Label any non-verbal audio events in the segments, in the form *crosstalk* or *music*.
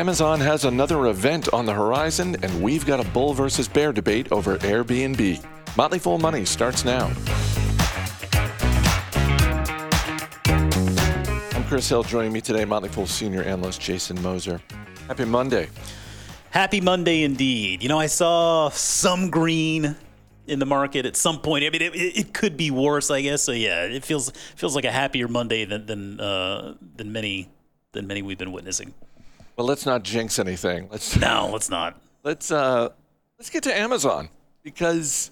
Amazon has another event on the horizon, and we've got a bull versus bear debate over Airbnb. Motley Fool Money starts now. I'm Chris Hill. Joining me today, Motley Fool senior analyst Jason Moser. Happy Monday. Happy Monday indeed. You know, I saw some green in the market at some point. I mean, it, it could be worse, I guess. So yeah, it feels feels like a happier Monday than than uh, than many than many we've been witnessing. Well, let's not jinx anything. Let's *laughs* no, let's not. Let's uh, let's get to Amazon because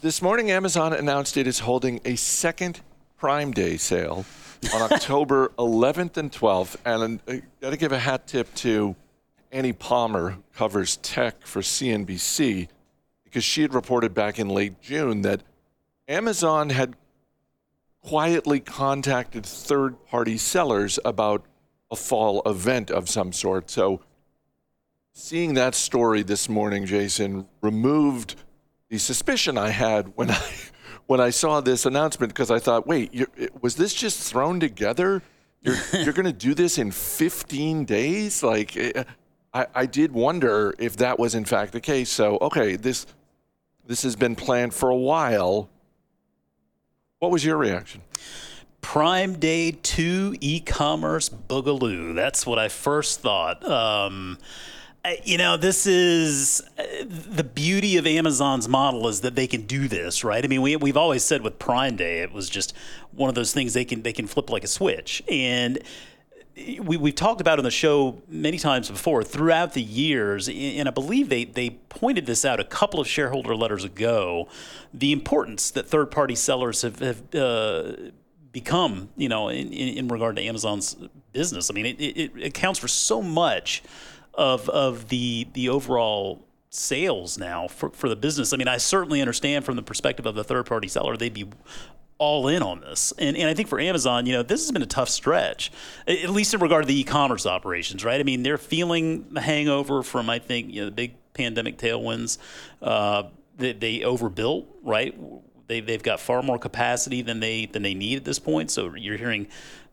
this morning Amazon announced it is holding a second Prime Day sale on October *laughs* 11th and 12th, and I got to give a hat tip to Annie Palmer, who covers tech for CNBC, because she had reported back in late June that Amazon had quietly contacted third party sellers about a fall event of some sort. So, seeing that story this morning, Jason, removed the suspicion I had when I. *laughs* When I saw this announcement, because I thought, wait, was this just thrown together? You're, *laughs* you're going to do this in 15 days? Like, eh, I, I did wonder if that was in fact the case. So, okay, this this has been planned for a while. What was your reaction? Prime Day 2 e commerce boogaloo. That's what I first thought. Um, you know, this is uh, the beauty of Amazon's model is that they can do this, right? I mean, we, we've always said with Prime Day, it was just one of those things they can they can flip like a switch. And we, we've talked about on the show many times before throughout the years, and I believe they, they pointed this out a couple of shareholder letters ago the importance that third party sellers have, have uh, become, you know, in, in, in, regard to Amazon's business. I mean, it, it, it accounts for so much of, of the, the overall sales now for, for the business. I mean, I certainly understand from the perspective of the third party seller, they'd be all in on this. And, and I think for Amazon, you know, this has been a tough stretch, at least in regard to the e-commerce operations, right? I mean, they're feeling the hangover from, I think, you know, the big pandemic tailwinds. Uh, they, they overbuilt, right? They, they've got far more capacity than they than they need at this point. So you're hearing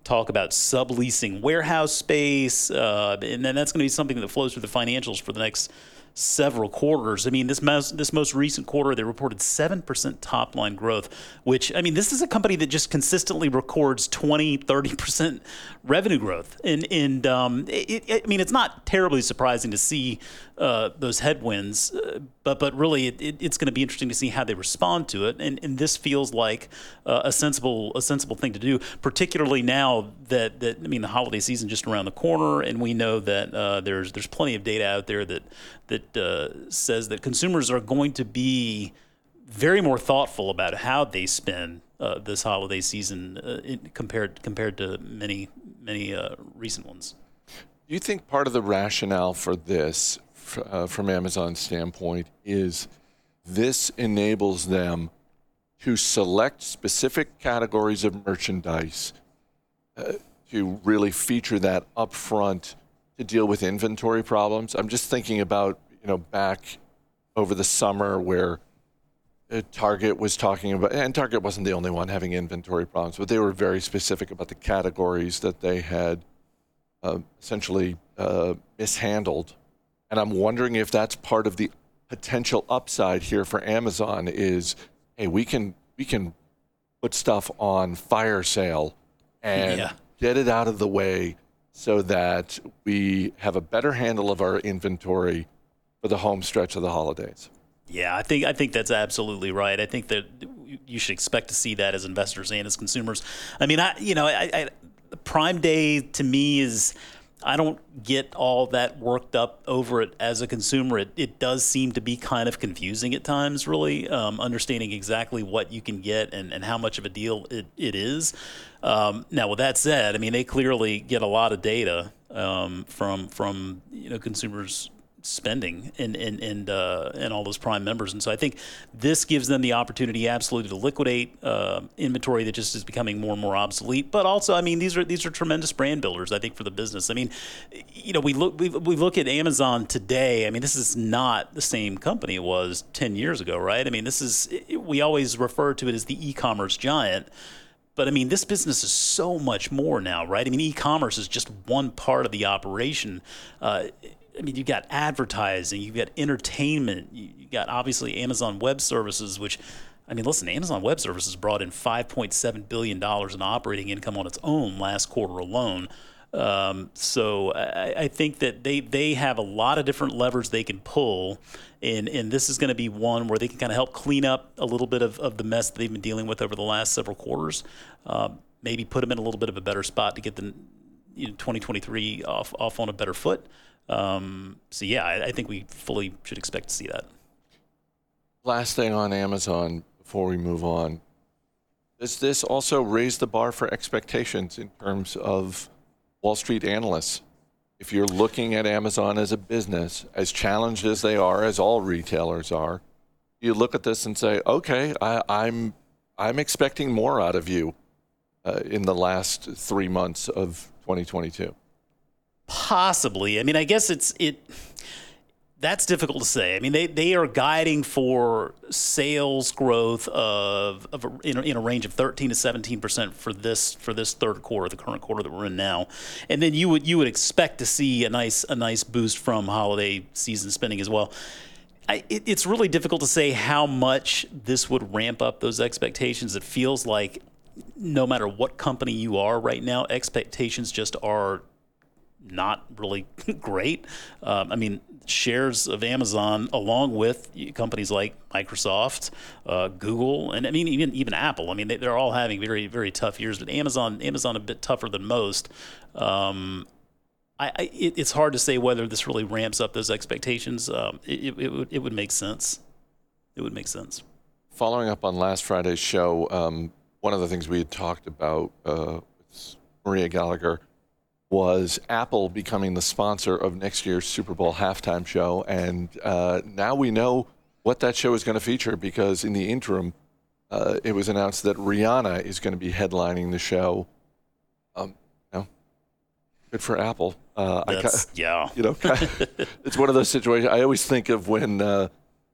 talk about subleasing warehouse space, uh, and then that's going to be something that flows through the financials for the next – several quarters. I mean, this most, this most recent quarter, they reported 7% top line growth, which, I mean, this is a company that just consistently records 20, 30% revenue growth. And, and um, it, it, I mean, it's not terribly surprising to see uh, those headwinds, uh, but, but really it, it's going to be interesting to see how they respond to it. And, and this feels like uh, a sensible a sensible thing to do, particularly now that, that I mean, the holiday season just around the corner, and we know that uh, there's there's plenty of data out there that that uh, says that consumers are going to be very more thoughtful about how they spend uh, this holiday season uh, in, compared compared to many many uh, recent ones. Do you think part of the rationale for this, uh, from Amazon's standpoint, is this enables them to select specific categories of merchandise uh, to really feature that upfront to deal with inventory problems. I'm just thinking about, you know, back over the summer where uh, Target was talking about, and Target wasn't the only one having inventory problems, but they were very specific about the categories that they had uh, essentially uh, mishandled. And I'm wondering if that's part of the potential upside here for Amazon is, hey, we can we can put stuff on fire sale and yeah. get it out of the way so that we have a better handle of our inventory for the home stretch of the holidays. Yeah, I think I think that's absolutely right. I think that you should expect to see that as investors and as consumers. I mean, I you know, I, I Prime Day to me is I don't get all that worked up over it as a consumer. It, it does seem to be kind of confusing at times, really, um, understanding exactly what you can get and, and how much of a deal it, it is. Um, now, with that said, I mean, they clearly get a lot of data um, from from you know consumers spending and and and, uh, and all those prime members. And so I think this gives them the opportunity absolutely to liquidate uh, inventory that just is becoming more and more obsolete. But also, I mean, these are these are tremendous brand builders. I think for the business. I mean, you know, we look we, we look at Amazon today. I mean, this is not the same company it was ten years ago, right? I mean, this is we always refer to it as the e-commerce giant but I mean, this business is so much more now, right? I mean, e-commerce is just one part of the operation. Uh, I mean, you've got advertising, you've got entertainment, you, you got obviously Amazon Web Services, which I mean, listen, Amazon Web Services brought in $5.7 billion in operating income on its own last quarter alone. Um, so I, I, think that they, they have a lot of different levers they can pull, and, and this is going to be one where they can kind of help clean up a little bit of, of the mess that they've been dealing with over the last several quarters. Uh, maybe put them in a little bit of a better spot to get the you know, 2023 off off on a better foot. Um, so yeah, I, I think we fully should expect to see that. Last thing on Amazon before we move on. Does this also raise the bar for expectations in terms of Wall Street analysts? If you're looking at Amazon as a business, as challenged as they are, as all retailers are, you look at this and say, okay, I, I'm, I'm expecting more out of you uh, in the last three months of 2022. Possibly. I mean, I guess it's it that's difficult to say. I mean, they, they are guiding for sales growth of, of a, in, a, in, a, range of 13 to 17 percent for this for this third quarter, the current quarter that we're in now, and then you would you would expect to see a nice a nice boost from holiday season spending as well. I, it, it's really difficult to say how much this would ramp up those expectations. It feels like no matter what company you are right now, expectations just are not really *laughs* great. Um, I mean, shares of Amazon, along with companies like Microsoft, uh, Google, and I mean even even Apple. I mean, they, are all having very very tough years, but Amazon Amazon a bit tougher than most. Um, I, I it, it's hard to say whether this really ramps up those expectations. Um, it, it, would it would make sense. It would make sense. Following up on last Friday's show, um, one of the things we had talked about uh, Maria Gallagher was Apple becoming the sponsor of next year's Super Bowl halftime show. And uh, now we know what that show is going to feature because in the interim, uh, it was announced that Rihanna is going to be headlining the show. Um, you know, good for Apple. Uh, That's, I, *laughs* yeah. You know, *laughs* it's one of those situations. I always think of when uh,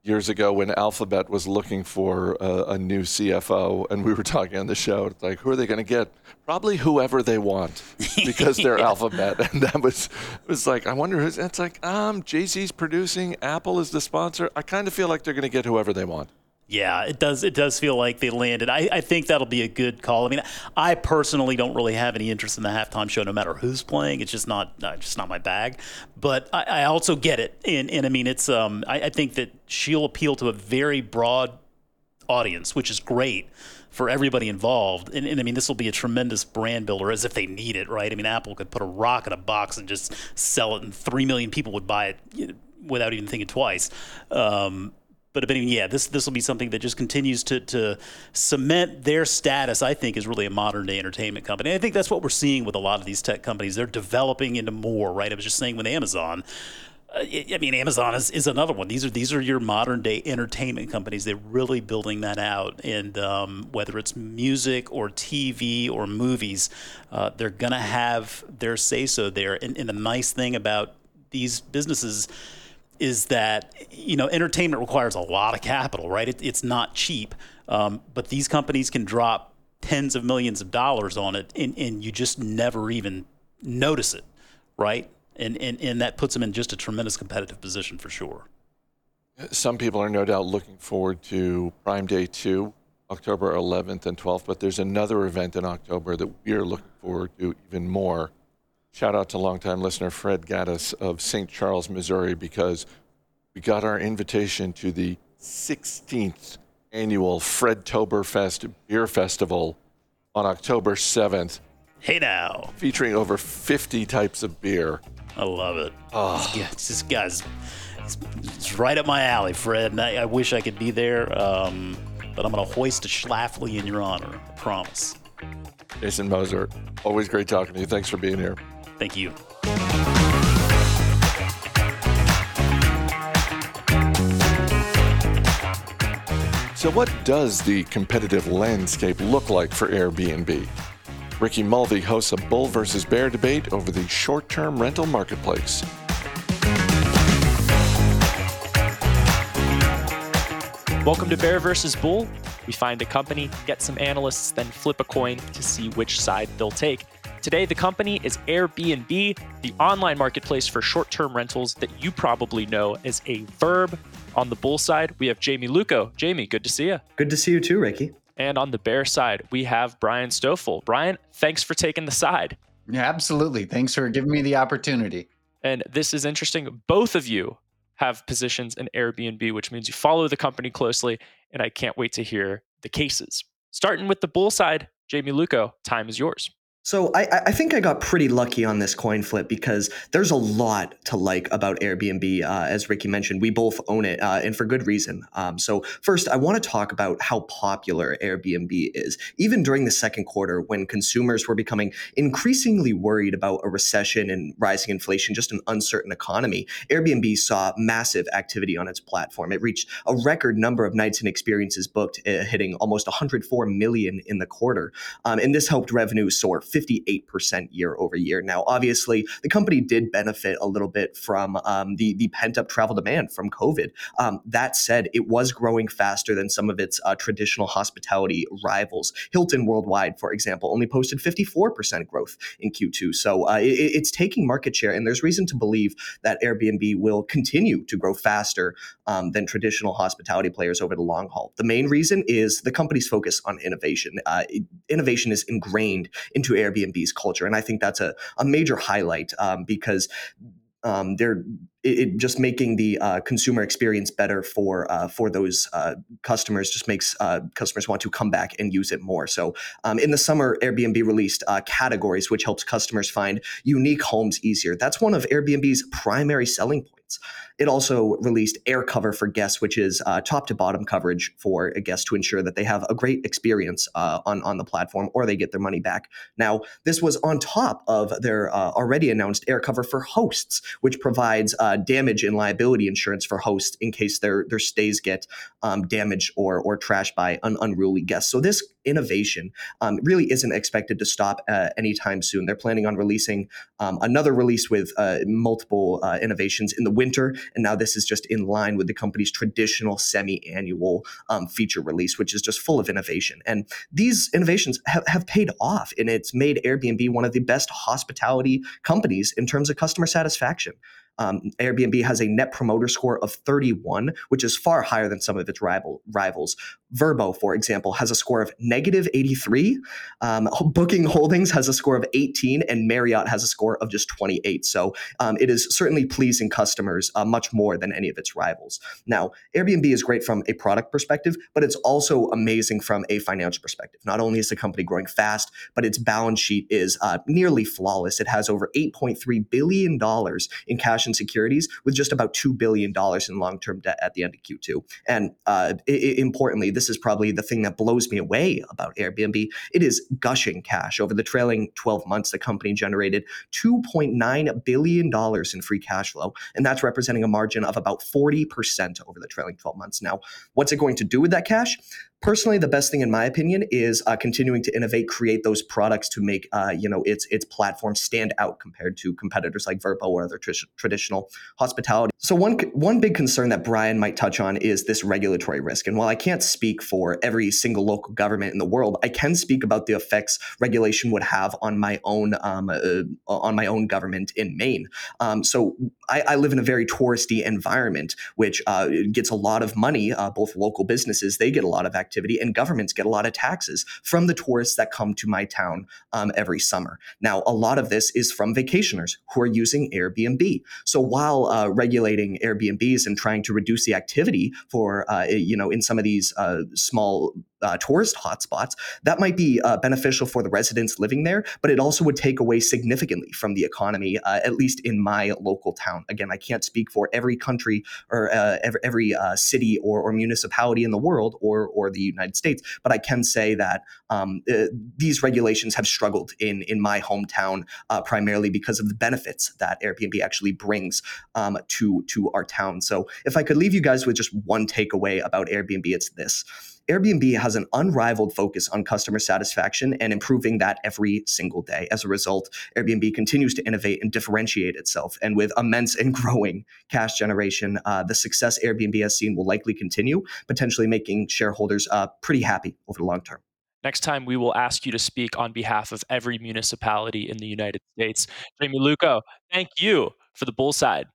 years ago when Alphabet was looking for a, a, new CFO, and we were talking on the show. It's like, who are they going to get? Probably whoever they want, because they're *laughs* yeah. Alphabet. And that was it was like, I wonder who's. It's like, um, Jay Z's producing, Apple is the sponsor. I kind of feel like they're going to get whoever they want. Yeah, it does. It does feel like they landed. I, I think that'll be a good call. I mean, I personally don't really have any interest in the halftime show, no matter who's playing. It's just not, uh, just not my bag. But I, I also get it, and, and I mean, it's. Um, I, I think that she'll appeal to a very broad audience, which is great for everybody involved. And, and, I mean, this will be a tremendous brand builder as if they need it, right? I mean, Apple could put a rock in a box and just sell it, and three million people would buy it without even thinking twice. Um, but, but yeah, this this will be something that just continues to to cement their status. I think is really a modern day entertainment company. I think that's what we're seeing with a lot of these tech companies. They're developing into more. Right? I was just saying with Amazon. Uh, I mean, Amazon is, is another one. These are these are your modern day entertainment companies. They're really building that out, and um, whether it's music or TV or movies, uh, they're gonna have their say so there. And, and the nice thing about these businesses is that you know entertainment requires a lot of capital, right? It, it's not cheap, um, but these companies can drop tens of millions of dollars on it, and, and you just never even notice it, right? And, and and that puts them in just a tremendous competitive position for sure. Some people are no doubt looking forward to Prime Day two, October 11th and 12th, but there's another event in October that we are looking forward to even more. Shout out to longtime listener Fred Gaddis of St. Charles, Missouri, because we got our invitation to the 16th annual Fred Toberfest Beer Festival on October 7th. Hey now. Featuring over 50 types of beer. I love it. Oh. Yeah, this guy's it's right up my alley, Fred. And I, I wish I could be there, um, but I'm going to hoist a Schlafly in your honor. I promise. Jason Moser, always great talking to you. Thanks for being here. Thank you. So, what does the competitive landscape look like for Airbnb? Ricky Mulvey hosts a bull versus bear debate over the short term rental marketplace. Welcome to Bear versus Bull. We find a company, get some analysts, then flip a coin to see which side they'll take. Today, the company is Airbnb, the online marketplace for short term rentals that you probably know as a verb. On the bull side, we have Jamie Louko. Jamie, good to see you. Good to see you too, Ricky. And on the bear side, we have Brian Stoffel. Brian, thanks for taking the side. Yeah, absolutely. Thanks for giving me the opportunity. And this is interesting. Both of you have positions in Airbnb, which means you follow the company closely. And I can't wait to hear the cases. Starting with the bull side, Jamie Louko, time is yours. So I, I, think I got pretty lucky on this coin flip because there's a lot to like about Airbnb. Uh, as Ricky mentioned, we both own it, uh, and for good reason. Um, so first, I want to talk about how popular Airbnb is. Even during the second quarter, when consumers were becoming increasingly worried about a recession and rising inflation, just an uncertain economy, Airbnb saw massive activity on its platform. It reached a record number of nights and experiences booked, uh, hitting almost 104 million in the quarter, um, and this helped revenue soar 58% year over year. Now, obviously, the company did benefit a little bit from um, the, the pent up travel demand from COVID. Um, that said, it was growing faster than some of its uh, traditional hospitality rivals. Hilton Worldwide, for example, only posted 54% growth in Q2. So uh, it, it's taking market share, and there's reason to believe that Airbnb will continue to grow faster um, than traditional hospitality players over the long haul. The main reason is the company's focus on innovation. Uh, innovation is ingrained into Airbnb's culture. And I think that's a, a major highlight um, because um, they're it, just making the uh, consumer experience better for uh, for those uh, customers just makes uh, customers want to come back and use it more. So um, in the summer, Airbnb released uh, categories, which helps customers find unique homes easier. That's one of Airbnb's primary selling points. It also released AirCover for guests, which is uh, top to bottom coverage for a guest to ensure that they have a great experience on, on the platform or they get their money back. Now, this was on top of their already announced AirCover for hosts, which provides uh, damage and liability insurance for hosts in case their, their stays get um, damaged or, or trashed by an unruly guest. So this innovation um, really isn't expected to stop uh, anytime soon. They're planning on releasing um, another release with uh, multiple uh, innovations in the winter, and now this is just in line with the company's traditional semi-annual um, feature release, which is just full of innovation. And these innovations have, have paid off, and it's made Airbnb one of the best hospitality companies in terms of customer satisfaction. Um, Airbnb has a net promoter score of 31, which is far higher than some of its rival rivals. Vrbo, for example, has a score of negative 83. Um, Booking Holdings has a score of 18, and Marriott has a score of just 28. So um, it is certainly pleasing customers uh, much more than any of its rivals. Now, Airbnb is great from a product perspective, but it's also amazing from a financial perspective. Not only is the company growing fast, but its balance sheet is uh, nearly flawless. It has over $8.3 billion in cash and securities, with just about $2 billion in long term debt at the end of Q2. And uh, it, importantly, this is probably the thing that blows me away about Airbnb. It is gushing cash. Over the trailing 12 months, the company generated $2.9 billion in free cash flow, and that's representing a margin of about 40% over the trailing 12 months. Now, what's it going to do with that cash? Personally the best thing in my opinion is uh, continuing to innovate create those products to make uh, you know its its platform stand out compared to competitors like Vrbo or other tr- traditional hospitality. So one one big concern that Brian might touch on is this regulatory risk. And while I can't speak for every single local government in the world I can speak about the effects regulation would have on my own um, uh, on my own government in Maine. Um, so I, I, live in a very touristy environment which uh, gets a lot of money uh, both local businesses they get a lot of activity activity, and governments get a lot of taxes from the tourists that come to my town um, every summer. Now, a lot of this is from vacationers who are using Airbnb. So while uh, regulating Airbnbs and trying to reduce the activity for, uh, you know, in some of these uh, small uh, tourist hotspots, that might be uh, beneficial for the residents living there, but it also would take away significantly from the economy, uh, at least in my local town. Again, I can't speak for every country or uh, every, every uh, city or, or, municipality in the world or, or the United States, but I can say that um, uh, these regulations have struggled in, in my hometown primarily because of the benefits that Airbnb actually brings um, to, to our town. So if I could leave you guys with just one takeaway about Airbnb, it's this Airbnb has an unrivaled focus on customer satisfaction and improving that every single day. As a result, Airbnb continues to innovate and differentiate itself. And with immense and growing cash generation, uh, the success Airbnb has seen will likely continue, potentially making shareholders uh, pretty happy over the long term. Next time, we will ask you to speak on behalf of every municipality in the United States. Jamie Louko, thank you for the bull side.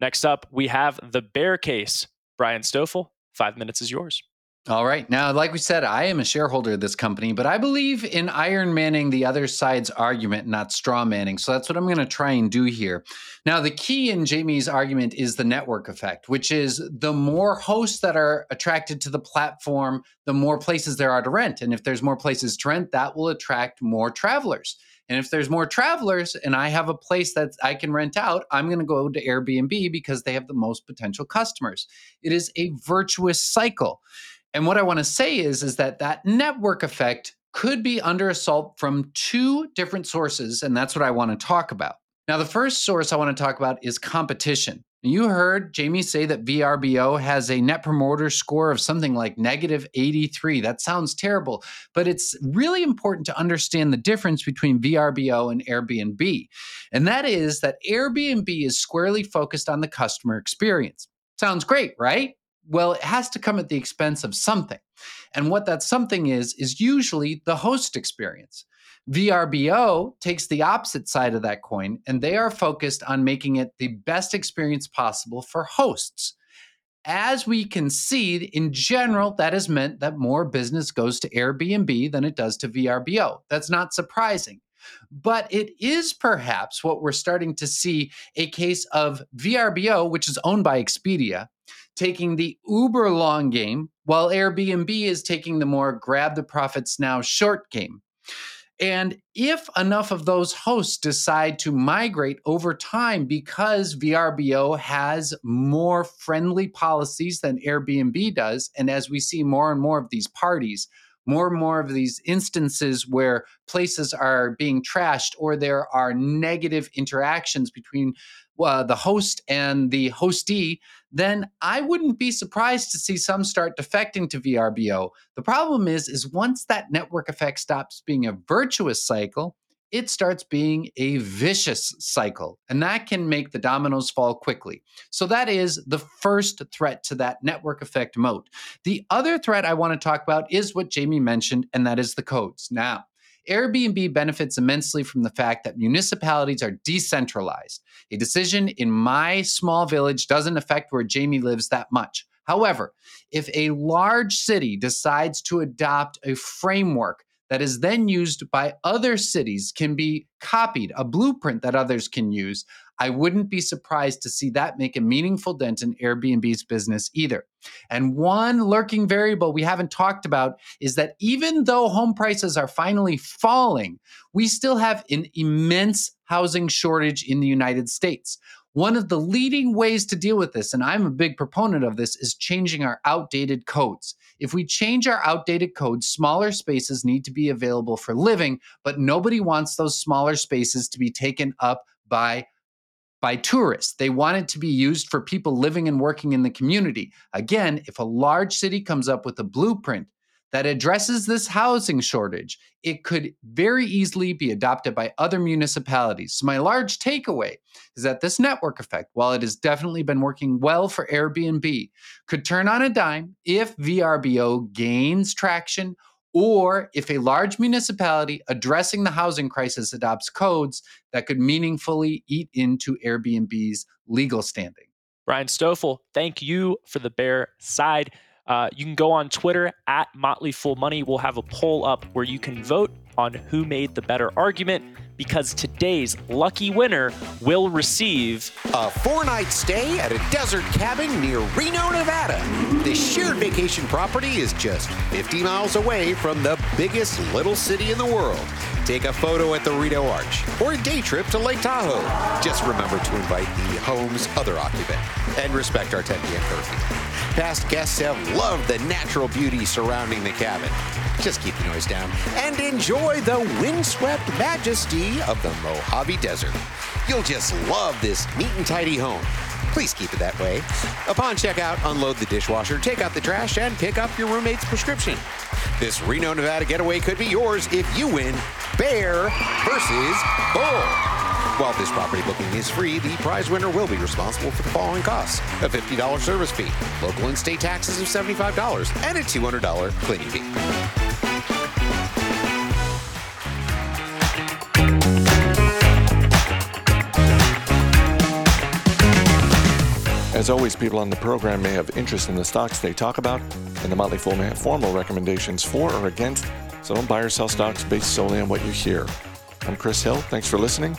Next up, we have the bear case. Brian Stoffel, five minutes is yours. All right. Now, like we said, I am a shareholder of this company, but I believe in Iron Manning the other side's argument, not straw manning. So that's what I'm going to try and do here. Now, the key in Jamie's argument is the network effect, which is the more hosts that are attracted to the platform, the more places there are to rent. And if there's more places to rent, that will attract more travelers. And if there's more travelers and I have a place that I can rent out, I'm going to go to Airbnb because they have the most potential customers. It is a virtuous cycle. And what I want to say is is that that network effect could be under assault from two different sources and that's what I want to talk about. Now the first source I want to talk about is competition. You heard Jamie say that VRBO has a net promoter score of something like negative 83. That sounds terrible, but it's really important to understand the difference between VRBO and Airbnb. And that is that Airbnb is squarely focused on the customer experience. Sounds great, right? Well, it has to come at the expense of something. And what that something is, is usually the host experience. VRBO takes the opposite side of that coin, and they are focused on making it the best experience possible for hosts. As we can see, in general, that has meant that more business goes to Airbnb than it does to VRBO. That's not surprising. But it is perhaps what we're starting to see a case of VRBO, which is owned by Expedia, taking the uber long game, while Airbnb is taking the more grab the profits now short game. And if enough of those hosts decide to migrate over time because VRBO has more friendly policies than Airbnb does, and as we see more and more of these parties, more and more of these instances where places are being trashed or there are negative interactions between uh, the host and the hostee, then I wouldn't be surprised to see some start defecting to VRBO. The problem is, is once that network effect stops being a virtuous cycle, it starts being a vicious cycle, and that can make the dominoes fall quickly. So, that is the first threat to that network effect moat. The other threat I want to talk about is what Jamie mentioned, and that is the codes. Now, Airbnb benefits immensely from the fact that municipalities are decentralized. A decision in my small village doesn't affect where Jamie lives that much. However, if a large city decides to adopt a framework that is then used by other cities, can be copied, a blueprint that others can use, I wouldn't be surprised to see that make a meaningful dent in Airbnb's business either. And one lurking variable we haven't talked about is that even though home prices are finally falling, we still have an immense housing shortage in the United States. One of the leading ways to deal with this, and I'm a big proponent of this, is changing our outdated codes. If we change our outdated codes, smaller spaces need to be available for living, but nobody wants those smaller spaces to be taken up by by tourists. They want it to be used for people living and working in the community. Again, if a large city comes up with a blueprint that addresses this housing shortage, it could very easily be adopted by other municipalities. So, my large takeaway is that this network effect, while it has definitely been working well for Airbnb, could turn on a dime if VRBO gains traction or if a large municipality addressing the housing crisis adopts codes that could meaningfully eat into Airbnb's legal standing. Brian Stoffel, thank you for the bear side. Uh, you can go on Twitter at Motley Fool Money. We'll have a poll up where you can vote on who made the better argument because today's lucky winner will receive a four night stay at a desert cabin near Reno, Nevada. This shared vacation property is just 50 miles away from the biggest little city in the world. Take a photo at the Reno Arch or a day trip to Lake Tahoe. Just remember to invite the home's other occupant and respect our 10 p.m. curfew. Past guests have loved the natural beauty surrounding the cabin. Just keep the noise down and enjoy the windswept majesty of the Mojave Desert. You'll just love this neat and tidy home. Please keep it that way. Upon checkout, unload the dishwasher, take out the trash, and pick up your roommate's prescription. This Reno, Nevada getaway could be yours if you win Bear versus Bull. While this property booking is free, the prize winner will be responsible for the following costs a $50 service fee, local and state taxes of $75, and a $200 cleaning fee. As always, people on the program may have interest in the stocks they talk about, and the Motley Fool may have formal recommendations for or against, so don't buy or sell stocks based solely on what you hear. I'm Chris Hill. Thanks for listening.